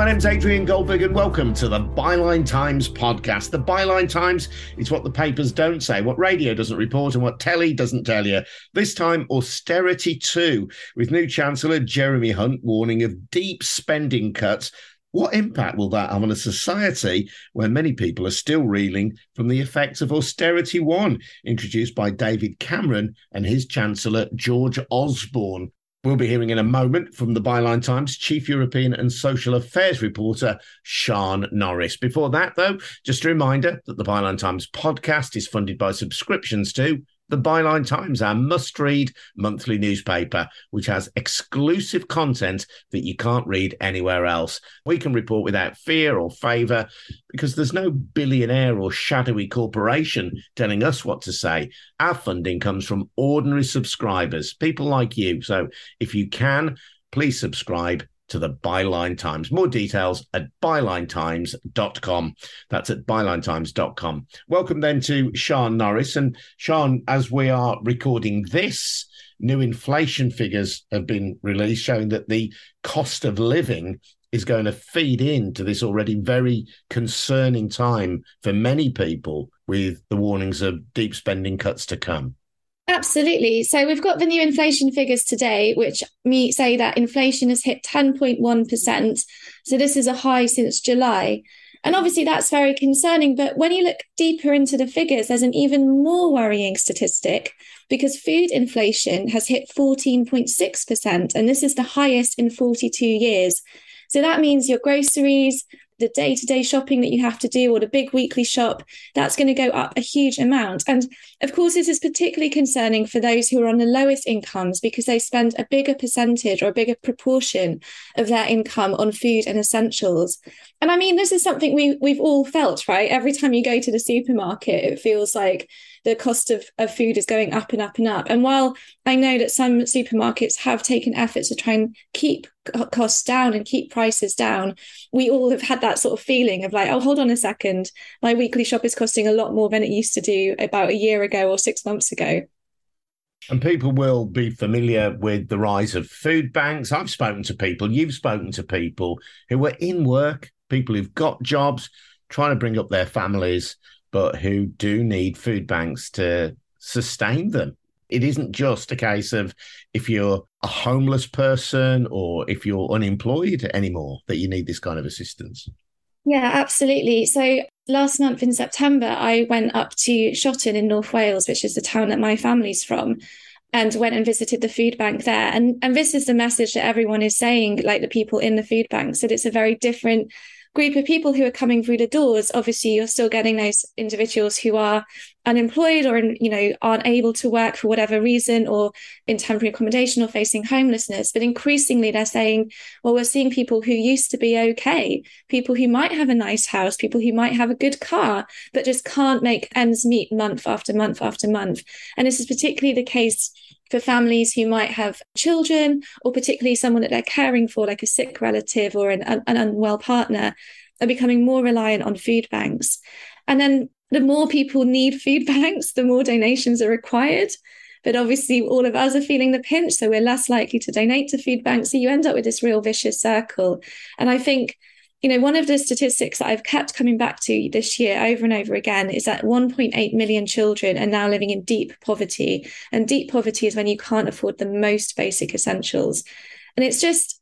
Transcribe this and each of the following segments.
My name's Adrian Goldberg, and welcome to the Byline Times podcast. The Byline Times is what the papers don't say, what radio doesn't report, and what telly doesn't tell you. This time, austerity too, with new Chancellor Jeremy Hunt warning of deep spending cuts. What impact will that have on a society where many people are still reeling from the effects of Austerity One, introduced by David Cameron and his Chancellor George Osborne? We'll be hearing in a moment from the Byline Times Chief European and Social Affairs reporter, Sian Norris. Before that, though, just a reminder that the Byline Times podcast is funded by subscriptions to the Byline Times, our must read monthly newspaper, which has exclusive content that you can't read anywhere else. We can report without fear or favour because there's no billionaire or shadowy corporation telling us what to say. Our funding comes from ordinary subscribers, people like you. So if you can, please subscribe to the Byline Times. More details at bylinetimes.com. That's at bylinetimes.com. Welcome then to Sian Norris. And Sian, as we are recording this, new inflation figures have been released showing that the cost of living is going to feed into this already very concerning time for many people with the warnings of deep spending cuts to come. Absolutely. So we've got the new inflation figures today, which me say that inflation has hit 10.1%. So this is a high since July. And obviously that's very concerning. But when you look deeper into the figures, there's an even more worrying statistic because food inflation has hit 14.6%. And this is the highest in 42 years. So that means your groceries, the day to day shopping that you have to do or the big weekly shop, that's going to go up a huge amount. And of course, this is particularly concerning for those who are on the lowest incomes because they spend a bigger percentage or a bigger proportion of their income on food and essentials. And I mean, this is something we, we've all felt, right? Every time you go to the supermarket, it feels like the cost of, of food is going up and up and up. And while I know that some supermarkets have taken efforts to try and keep costs down and keep prices down, we all have had that sort of feeling of like, oh, hold on a second, my weekly shop is costing a lot more than it used to do about a year ago or six months ago. And people will be familiar with the rise of food banks. I've spoken to people, you've spoken to people who are in work, people who've got jobs, trying to bring up their families but who do need food banks to sustain them. It isn't just a case of if you're a homeless person or if you're unemployed anymore that you need this kind of assistance. Yeah, absolutely. So last month in September, I went up to Shotton in North Wales, which is the town that my family's from, and went and visited the food bank there. And and this is the message that everyone is saying, like the people in the food banks, that it's a very different group of people who are coming through the doors obviously you're still getting those individuals who are unemployed or you know aren't able to work for whatever reason or in temporary accommodation or facing homelessness but increasingly they're saying well we're seeing people who used to be okay people who might have a nice house people who might have a good car but just can't make ends meet month after month after month and this is particularly the case for families who might have children or particularly someone that they're caring for, like a sick relative or an, an unwell partner, are becoming more reliant on food banks. And then the more people need food banks, the more donations are required. But obviously, all of us are feeling the pinch, so we're less likely to donate to food banks. So you end up with this real vicious circle. And I think you know, one of the statistics that I've kept coming back to this year over and over again is that 1.8 million children are now living in deep poverty. And deep poverty is when you can't afford the most basic essentials. And it's just,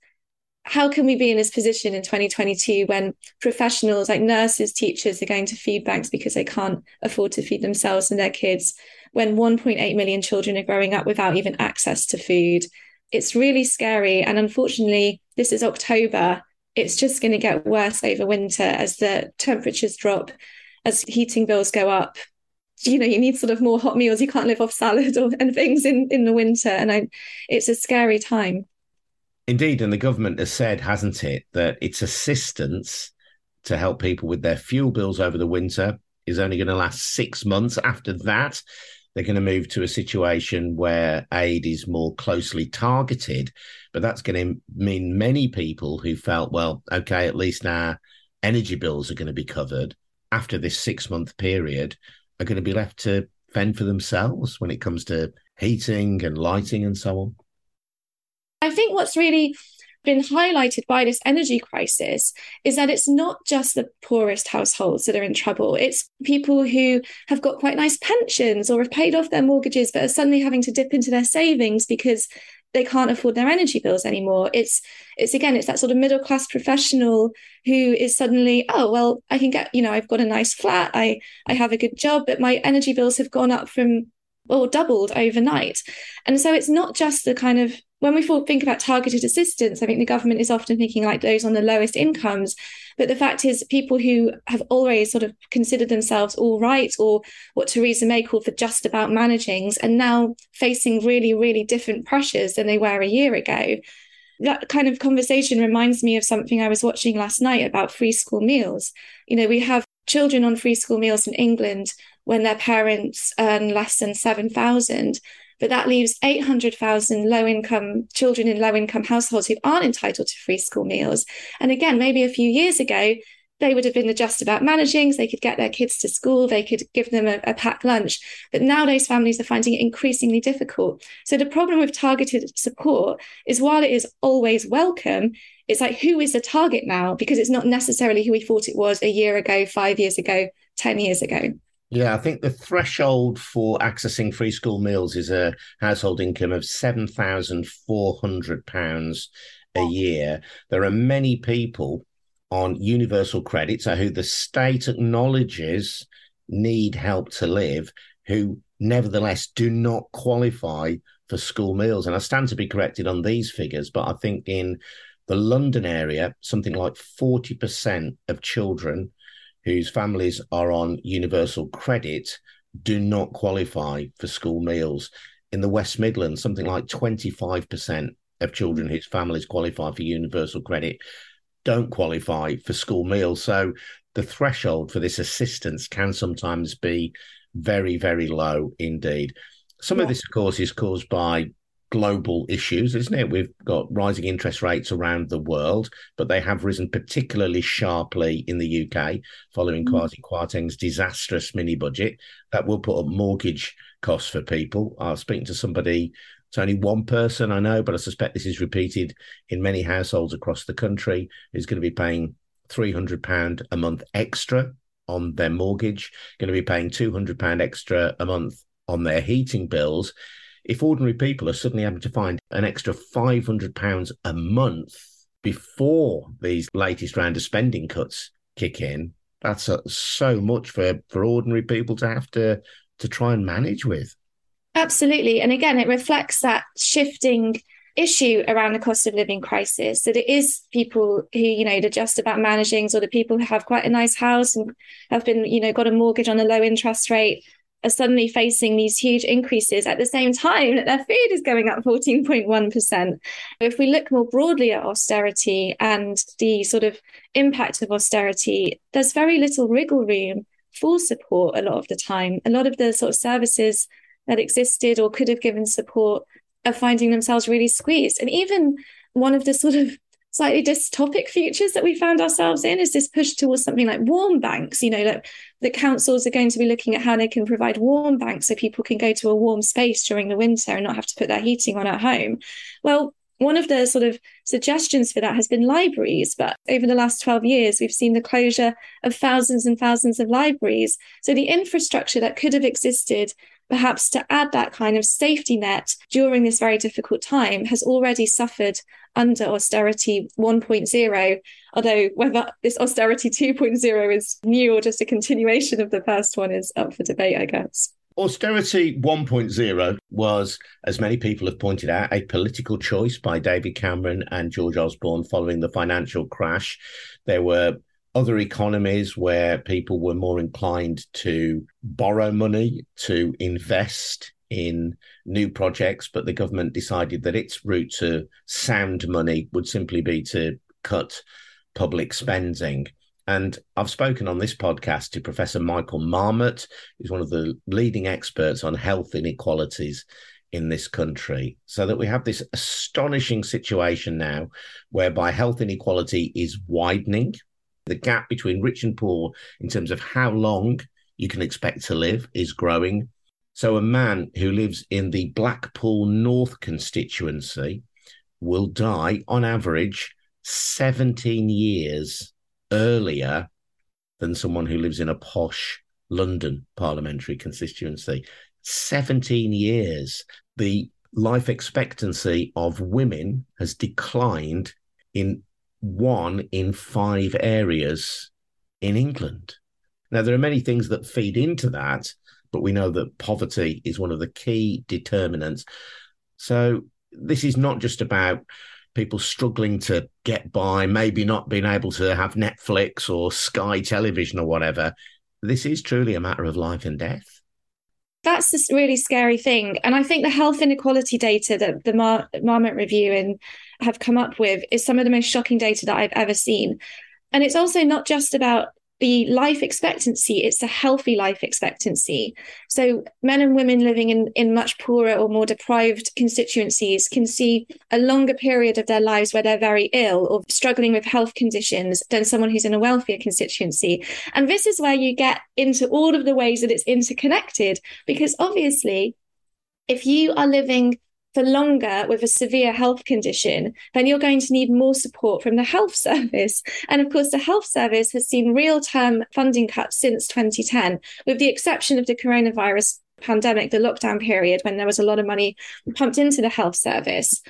how can we be in this position in 2022 when professionals like nurses, teachers are going to food banks because they can't afford to feed themselves and their kids, when 1.8 million children are growing up without even access to food? It's really scary. And unfortunately, this is October it's just going to get worse over winter as the temperatures drop, as heating bills go up. You know, you need sort of more hot meals. You can't live off salad or and things in in the winter, and I, it's a scary time. Indeed, and the government has said, hasn't it, that its assistance to help people with their fuel bills over the winter is only going to last six months. After that, they're going to move to a situation where aid is more closely targeted. But that's going to mean many people who felt, well, okay, at least now energy bills are going to be covered after this six month period are going to be left to fend for themselves when it comes to heating and lighting and so on. I think what's really been highlighted by this energy crisis is that it's not just the poorest households that are in trouble. It's people who have got quite nice pensions or have paid off their mortgages, but are suddenly having to dip into their savings because they can't afford their energy bills anymore. It's it's again, it's that sort of middle class professional who is suddenly, oh well, I can get, you know, I've got a nice flat, I I have a good job, but my energy bills have gone up from or doubled overnight. And so it's not just the kind of when we think about targeted assistance, I think the government is often thinking like those on the lowest incomes. But the fact is, people who have always sort of considered themselves all right, or what Theresa May called for just about managings, and now facing really, really different pressures than they were a year ago. That kind of conversation reminds me of something I was watching last night about free school meals. You know, we have children on free school meals in England when their parents earn less than 7,000 but that leaves 800,000 low income children in low income households who aren't entitled to free school meals. And again, maybe a few years ago, they would have been just about managings. They could get their kids to school. They could give them a, a packed lunch. But nowadays, families are finding it increasingly difficult. So the problem with targeted support is while it is always welcome, it's like, who is the target now? Because it's not necessarily who we thought it was a year ago, five years ago, 10 years ago. Yeah, I think the threshold for accessing free school meals is a household income of £7,400 a year. There are many people on universal credit, so who the state acknowledges need help to live, who nevertheless do not qualify for school meals. And I stand to be corrected on these figures, but I think in the London area, something like 40% of children whose families are on universal credit do not qualify for school meals. In the West Midlands, something like 25% of children whose families qualify for universal credit don't qualify for school meals. So the threshold for this assistance can sometimes be very, very low indeed. Some yeah. of this, of course, is caused by global issues, isn't it? We've got rising interest rates around the world, but they have risen particularly sharply in the UK following mm. Kwasi Kwarteng's disastrous mini budget that will put up mortgage costs for people. I was speaking to somebody. It's only one person I know, but I suspect this is repeated in many households across the country. Who's going to be paying three hundred pound a month extra on their mortgage, going to be paying two hundred pound extra a month on their heating bills if ordinary people are suddenly having to find an extra £500 a month before these latest round of spending cuts kick in, that's a, so much for, for ordinary people to have to, to try and manage with. Absolutely. And again, it reflects that shifting issue around the cost of living crisis that it is people who you know are just about managings or the people who have quite a nice house and have been you know got a mortgage on a low interest rate are suddenly facing these huge increases at the same time that their food is going up 14.1%. If we look more broadly at austerity and the sort of impact of austerity, there's very little wriggle room for support a lot of the time. A lot of the sort of services that existed or could have given support are finding themselves really squeezed. And even one of the sort of slightly dystopic futures that we found ourselves in is this push towards something like warm banks you know that the councils are going to be looking at how they can provide warm banks so people can go to a warm space during the winter and not have to put their heating on at home well one of the sort of suggestions for that has been libraries, but over the last 12 years, we've seen the closure of thousands and thousands of libraries. So the infrastructure that could have existed perhaps to add that kind of safety net during this very difficult time has already suffered under austerity 1.0 although whether this austerity 2.0 is new or just a continuation of the first one is up for debate i guess Austerity 1.0 was, as many people have pointed out, a political choice by David Cameron and George Osborne following the financial crash. There were other economies where people were more inclined to borrow money to invest in new projects, but the government decided that its route to sound money would simply be to cut public spending. And I've spoken on this podcast to Professor Michael Marmot, who's one of the leading experts on health inequalities in this country. So that we have this astonishing situation now whereby health inequality is widening the gap between rich and poor in terms of how long you can expect to live is growing. So, a man who lives in the Blackpool North constituency will die on average 17 years earlier than someone who lives in a posh London parliamentary constituency. 17 years. The life expectancy of women has declined in one in five areas in England. Now, there are many things that feed into that, but we know that poverty is one of the key determinants. So, this is not just about people struggling to get by, maybe not being able to have Netflix or Sky television or whatever. This is truly a matter of life and death. That's this really scary thing. And I think the health inequality data that the Mar- Marmot Review and have come up with is some of the most shocking data that I've ever seen. And it's also not just about the life expectancy it's a healthy life expectancy. So men and women living in, in much poorer or more deprived constituencies can see a longer period of their lives where they're very ill or struggling with health conditions than someone who's in a wealthier constituency. And this is where you get into all of the ways that it's interconnected because obviously if you are living for longer with a severe health condition, then you're going to need more support from the health service. And of course, the health service has seen real term funding cuts since 2010, with the exception of the coronavirus pandemic, the lockdown period, when there was a lot of money pumped into the health service.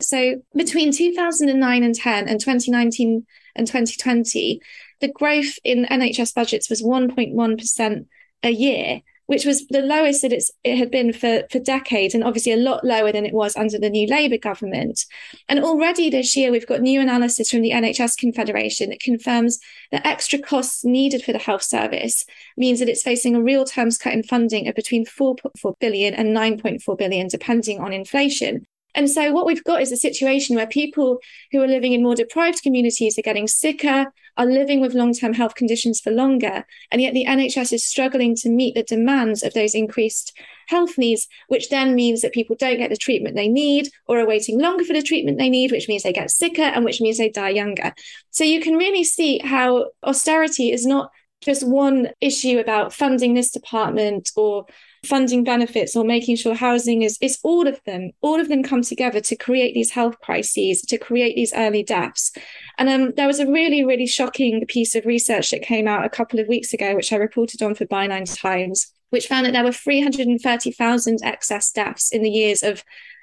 So between 2009 and 10 and 2019 and 2020, the growth in NHS budgets was 1.1% a year which was the lowest that it's, it had been for, for decades, and obviously a lot lower than it was under the new Labour government. And already this year, we've got new analysis from the NHS Confederation that confirms that extra costs needed for the health service means that it's facing a real terms cut in funding of between 4.4 billion and 9.4 billion, depending on inflation. And so, what we've got is a situation where people who are living in more deprived communities are getting sicker, are living with long term health conditions for longer. And yet, the NHS is struggling to meet the demands of those increased health needs, which then means that people don't get the treatment they need or are waiting longer for the treatment they need, which means they get sicker and which means they die younger. So, you can really see how austerity is not just one issue about funding this department or funding benefits or making sure housing is it's all of them all of them come together to create these health crises to create these early deaths. And um, there was a really really shocking piece of research that came out a couple of weeks ago which i reported on for byline times which found that there were 330,000 excess deaths in the years of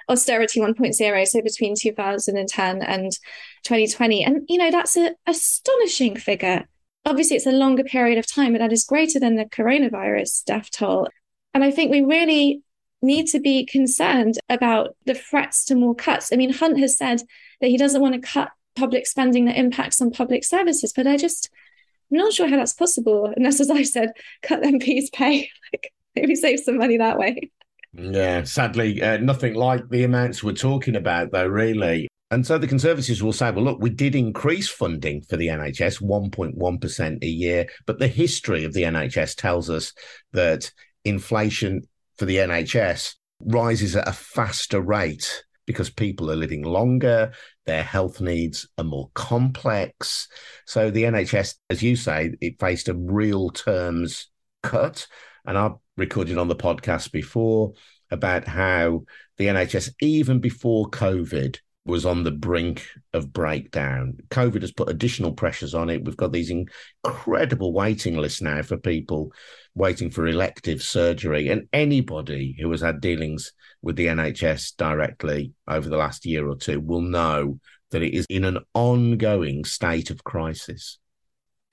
austerity 1.0 so between 2010 and 2020 and you know that's an astonishing figure. Obviously it's a longer period of time but that is greater than the coronavirus death toll and I think we really need to be concerned about the threats to more cuts. I mean, Hunt has said that he doesn't want to cut public spending that impacts on public services, but I just, I'm not sure how that's possible. Unless, as I said, cut MPs' pay, like maybe save some money that way. Yeah, sadly, uh, nothing like the amounts we're talking about, though, really. And so the Conservatives will say, well, look, we did increase funding for the NHS 1.1% a year, but the history of the NHS tells us that inflation for the NHS rises at a faster rate because people are living longer, their health needs are more complex. So the NHS, as you say, it faced a real terms cut. And I've recorded on the podcast before about how the NHS, even before COVID, was on the brink of breakdown. COVID has put additional pressures on it. We've got these incredible waiting lists now for people waiting for elective surgery. And anybody who has had dealings with the NHS directly over the last year or two will know that it is in an ongoing state of crisis.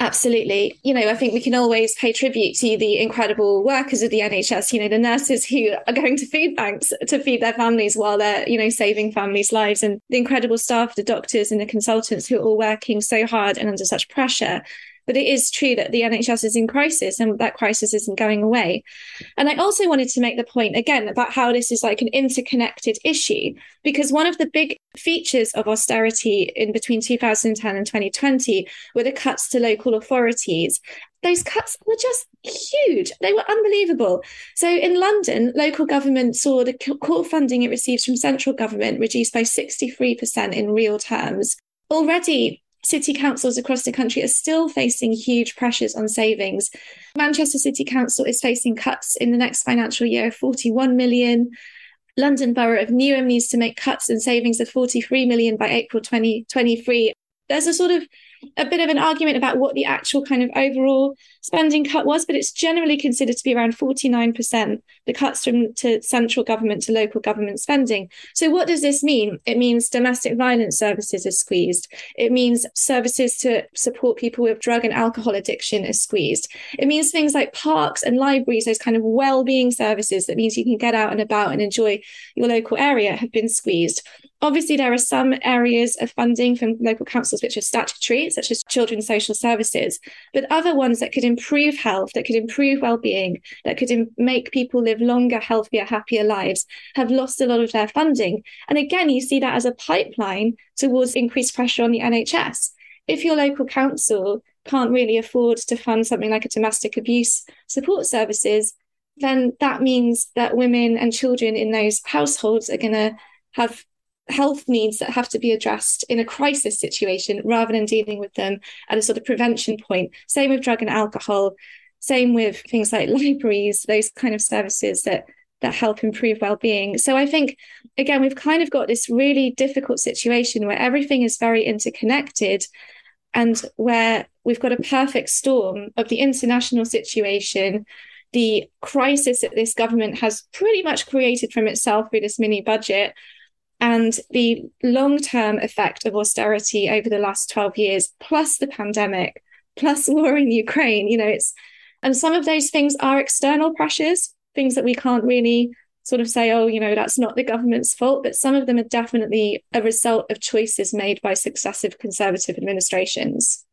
Absolutely. You know, I think we can always pay tribute to the incredible workers of the NHS, you know, the nurses who are going to food banks to feed their families while they're, you know, saving families' lives, and the incredible staff, the doctors and the consultants who are all working so hard and under such pressure. But it is true that the NHS is in crisis and that crisis isn't going away. And I also wanted to make the point again about how this is like an interconnected issue, because one of the big features of austerity in between 2010 and 2020 were the cuts to local authorities those cuts were just huge. They were unbelievable. So in London, local government saw the core funding it receives from central government reduced by 63% in real terms. Already, city councils across the country are still facing huge pressures on savings. Manchester City Council is facing cuts in the next financial year of 41 million. London Borough of Newham needs to make cuts and savings of 43 million by April 2023. There's a sort of a bit of an argument about what the actual kind of overall spending cut was, but it's generally considered to be around 49%, the cuts from to central government to local government spending. So what does this mean? It means domestic violence services are squeezed. It means services to support people with drug and alcohol addiction are squeezed. It means things like parks and libraries, those kind of well-being services that means you can get out and about and enjoy your local area have been squeezed. Obviously, there are some areas of funding from local councils which are statutory, such as children's social services, but other ones that could improve health, that could improve well-being, that could Im- make people live longer, healthier, happier lives, have lost a lot of their funding. And again, you see that as a pipeline towards increased pressure on the NHS. If your local council can't really afford to fund something like a domestic abuse support services, then that means that women and children in those households are going to have health needs that have to be addressed in a crisis situation rather than dealing with them at a sort of prevention point. Same with drug and alcohol. Same with things like libraries, those kind of services that that help improve well-being. So I think again we've kind of got this really difficult situation where everything is very interconnected and where we've got a perfect storm of the international situation the crisis that this government has pretty much created from itself through this mini budget and the long term effect of austerity over the last 12 years, plus the pandemic, plus war in Ukraine, you know, it's, and some of those things are external pressures, things that we can't really sort of say, oh, you know, that's not the government's fault, but some of them are definitely a result of choices made by successive conservative administrations.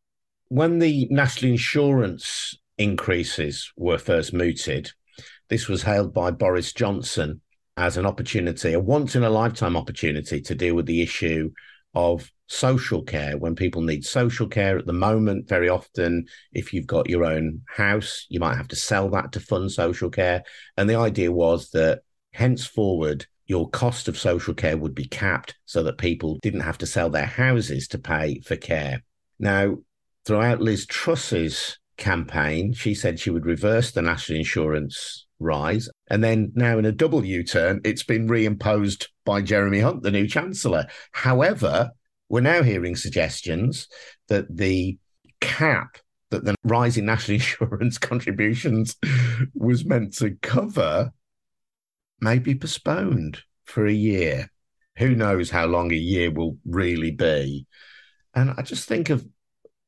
When the national insurance increases were first mooted, this was hailed by Boris Johnson as an opportunity, a once in a lifetime opportunity to deal with the issue of social care when people need social care at the moment very often if you've got your own house you might have to sell that to fund social care and the idea was that henceforward your cost of social care would be capped so that people didn't have to sell their houses to pay for care now throughout liz truss's campaign she said she would reverse the national insurance rise. And then now in a double U turn, it's been reimposed by Jeremy Hunt, the new Chancellor. However, we're now hearing suggestions that the cap that the rising national insurance contributions was meant to cover may be postponed for a year. Who knows how long a year will really be? And I just think of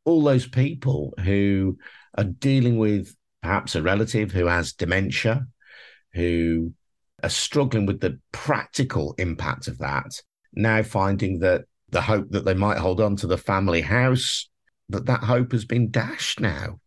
all those people who are dealing with perhaps a relative who has dementia, who are struggling with the practical impact of that, now finding that the hope that they might hold on to the family house, that that hope has been dashed now.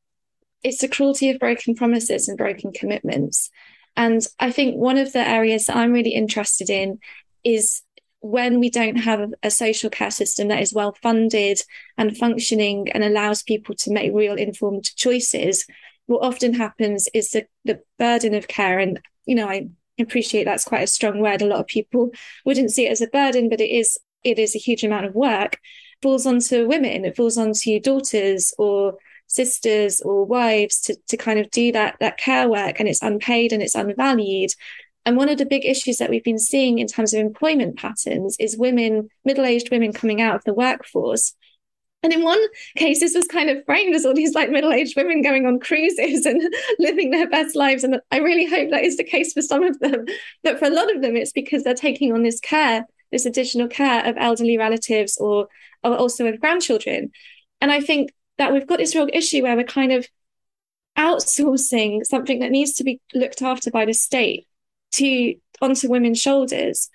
It's the cruelty of broken promises and broken commitments. And I think one of the areas that I'm really interested in is when we don't have a social care system that is well funded and functioning and allows people to make real informed choices, what often happens is the, the burden of care and you know i appreciate that's quite a strong word. A lot of people wouldn't see it as a burden but it is it is a huge amount of work. Falls onto women. It falls onto daughters or sisters or wives to, to kind of do that that care work and it's unpaid and it's unvalued. And one of the big issues that we've been seeing in terms of employment patterns is women middle-aged women coming out of the workforce and in one case, this was kind of framed as all these like middle aged women going on cruises and living their best lives. And I really hope that is the case for some of them. But for a lot of them, it's because they're taking on this care, this additional care of elderly relatives or, or also of grandchildren. And I think that we've got this real issue where we're kind of outsourcing something that needs to be looked after by the state to onto women's shoulders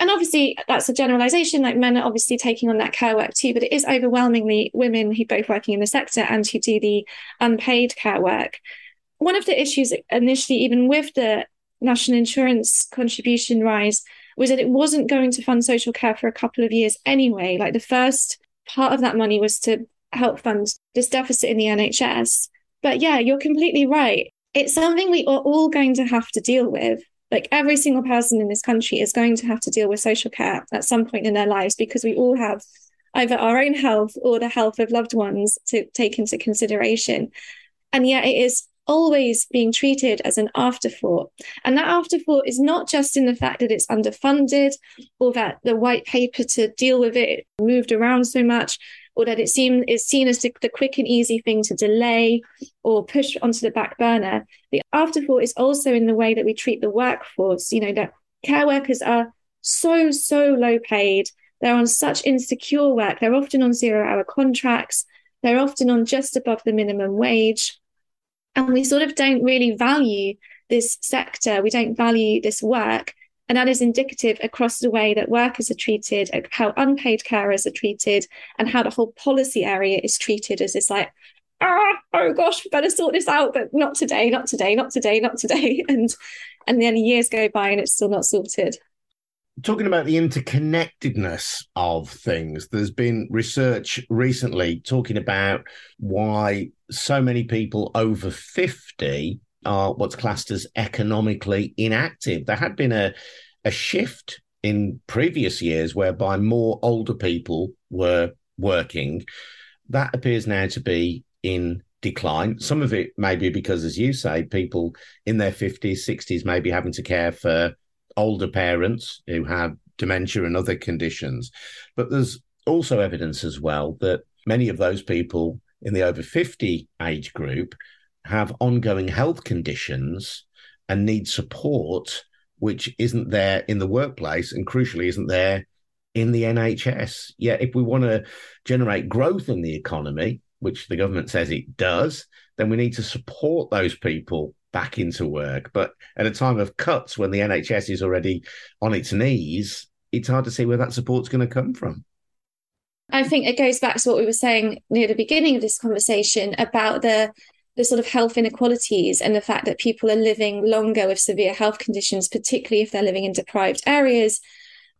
and obviously that's a generalization like men are obviously taking on that care work too but it is overwhelmingly women who both working in the sector and who do the unpaid care work. One of the issues initially even with the national insurance contribution rise was that it wasn't going to fund social care for a couple of years anyway. Like the first part of that money was to help fund this deficit in the nhs but yeah you're completely right. It's something we are all going to have to deal with like every single person in this country is going to have to deal with social care at some point in their lives because we all have either our own health or the health of loved ones to take into consideration. And yet it is always being treated as an afterthought. And that afterthought is not just in the fact that it's underfunded or that the white paper to deal with it moved around so much, or that it seem, is seen as the, the quick and easy thing to delay or push onto the back burner. The afterthought is also in the way that we treat the workforce. You know, that care workers are so, so low paid. They're on such insecure work. They're often on zero hour contracts. They're often on just above the minimum wage. And we sort of don't really value this sector. We don't value this work. And that is indicative across the way that workers are treated, how unpaid carers are treated, and how the whole policy area is treated as this like, ah, oh gosh, we better sort this out, but not today, not today, not today, not today. And and then years go by and it's still not sorted talking about the interconnectedness of things, there's been research recently talking about why so many people over 50 are what's classed as economically inactive. There had been a, a shift in previous years whereby more older people were working. That appears now to be in decline. Some of it may be because, as you say, people in their 50s, 60s may be having to care for older parents who have dementia and other conditions. But there's also evidence as well that many of those people in the over 50 age group have ongoing health conditions and need support, which isn't there in the workplace and crucially isn't there in the NHS. Yet, if we want to generate growth in the economy, which the government says it does, then we need to support those people back into work. But at a time of cuts, when the NHS is already on its knees, it's hard to see where that support's going to come from. I think it goes back to what we were saying near the beginning of this conversation about the the sort of health inequalities and the fact that people are living longer with severe health conditions, particularly if they're living in deprived areas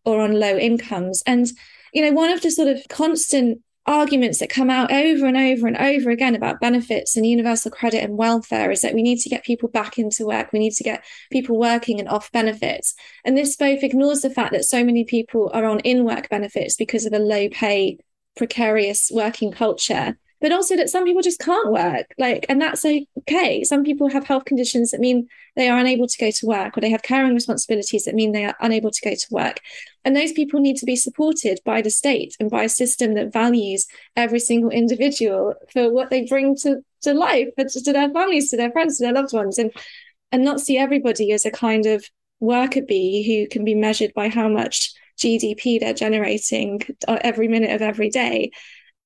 or on low incomes. And you know, one of the sort of constant arguments that come out over and over and over again about benefits and universal credit and welfare is that we need to get people back into work. We need to get people working and off benefits. And this both ignores the fact that so many people are on in work benefits because of a low pay, precarious working culture but also that some people just can't work. Like and that's okay. Some people have health conditions that mean they are unable to go to work or they have caring responsibilities that mean they are unable to go to work. And those people need to be supported by the state and by a system that values every single individual for what they bring to, to life to their families to their friends to their loved ones. And and not see everybody as a kind of worker bee who can be measured by how much GDP they're generating uh, every minute of every day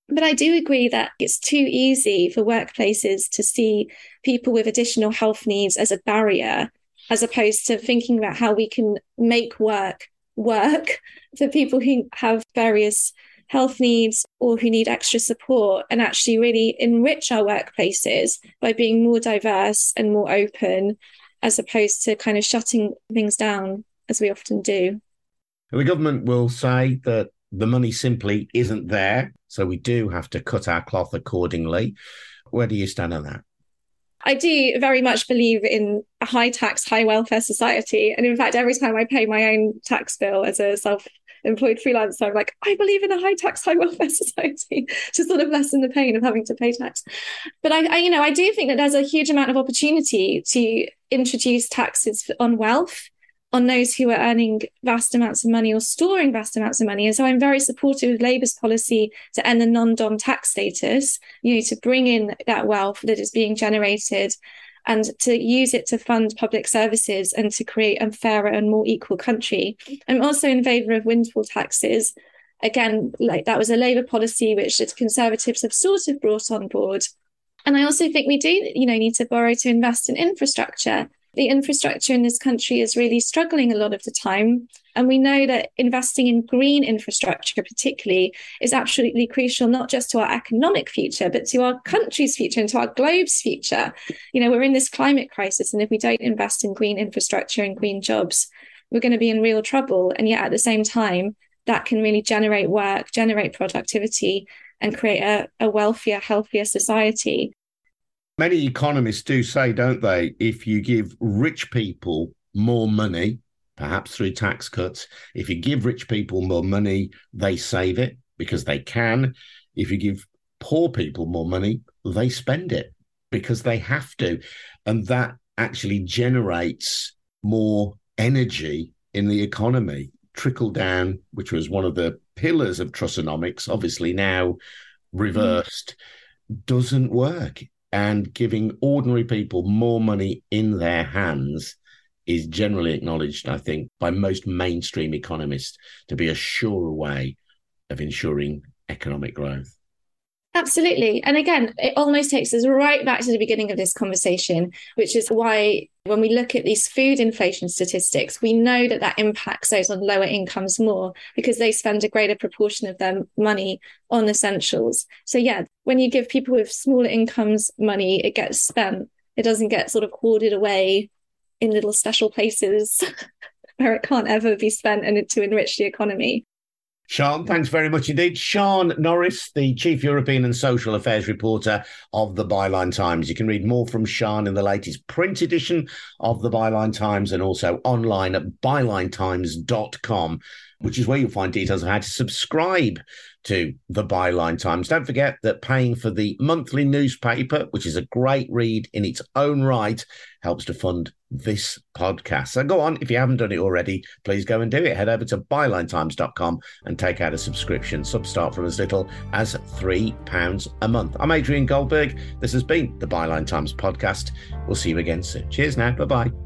but I do agree that it's too easy for workplaces to see people with additional health needs as a barrier, as opposed to thinking about how we can make work work for people who have various health needs or who need extra support and actually really enrich our workplaces by being more diverse and more open as opposed to kind of shutting things down as we often do. The government will say that the money simply isn't there. So we do have to cut our cloth accordingly. Where do you stand on that? I do very much believe in a high tax, high welfare society. And in fact, every time I pay my own tax bill as a self employed freelancer, I'm like, I believe in a high tax, high welfare society to sort of lessen the pain of having to pay tax. But I, I, you know, I do think that there's a huge amount of opportunity to introduce taxes on wealth on those who are earning vast amounts of money or storing vast amounts of money. And so I'm very supportive of Labour's policy to end the non-dom tax status, you know, to bring in that wealth that is being generated and to use it to fund public services and to create a fairer and more equal country. I'm also in favour of windfall taxes. Again, like that was a Labour policy which the Conservatives have sort of brought on board. And I also think we do, you know, need to borrow to invest in infrastructure the infrastructure in this country is really struggling a lot of the time. And we know that investing in green infrastructure, particularly, is absolutely crucial, not just to our economic future, but to our country's future and to our globe's future. You know, we're in this climate crisis. And if we don't invest in green infrastructure and green jobs, we're going to be in real trouble. And yet at the same time, that can really generate work, generate productivity, and create a, a wealthier, healthier society. Many economists do say, don't they, if you give rich people more money, perhaps through tax cuts, if you give rich people more money, they save it because they can. If you give poor people more money, they spend it because they have to. And that actually generates more energy in the economy. Trickle down, which was one of the pillars of Trussonomics, obviously now reversed, mm. doesn't work. And giving ordinary people more money in their hands is generally acknowledged, I think, by most mainstream economists to be a surer way of ensuring economic growth. Absolutely. And again, it almost takes us right back to the beginning of this conversation, which is why when we look at these food inflation statistics, we know that that impacts those on lower incomes more because they spend a greater proportion of their money on essentials. So, yeah, when you give people with smaller incomes money, it gets spent. It doesn't get sort of hoarded away in little special places where it can't ever be spent and to enrich the economy. Sian, thanks very much indeed. Sian Norris, the Chief European and Social Affairs reporter of the Byline Times. You can read more from Sian in the latest print edition of the Byline Times and also online at bylinetimes.com, which is where you'll find details of how to subscribe to the Byline Times. Don't forget that paying for the monthly newspaper, which is a great read in its own right, helps to fund this podcast. So go on, if you haven't done it already, please go and do it. Head over to bylinetimes.com and take out a subscription. Sub start from as little as £3 a month. I'm Adrian Goldberg. This has been the Byline Times podcast. We'll see you again soon. Cheers now. Bye bye.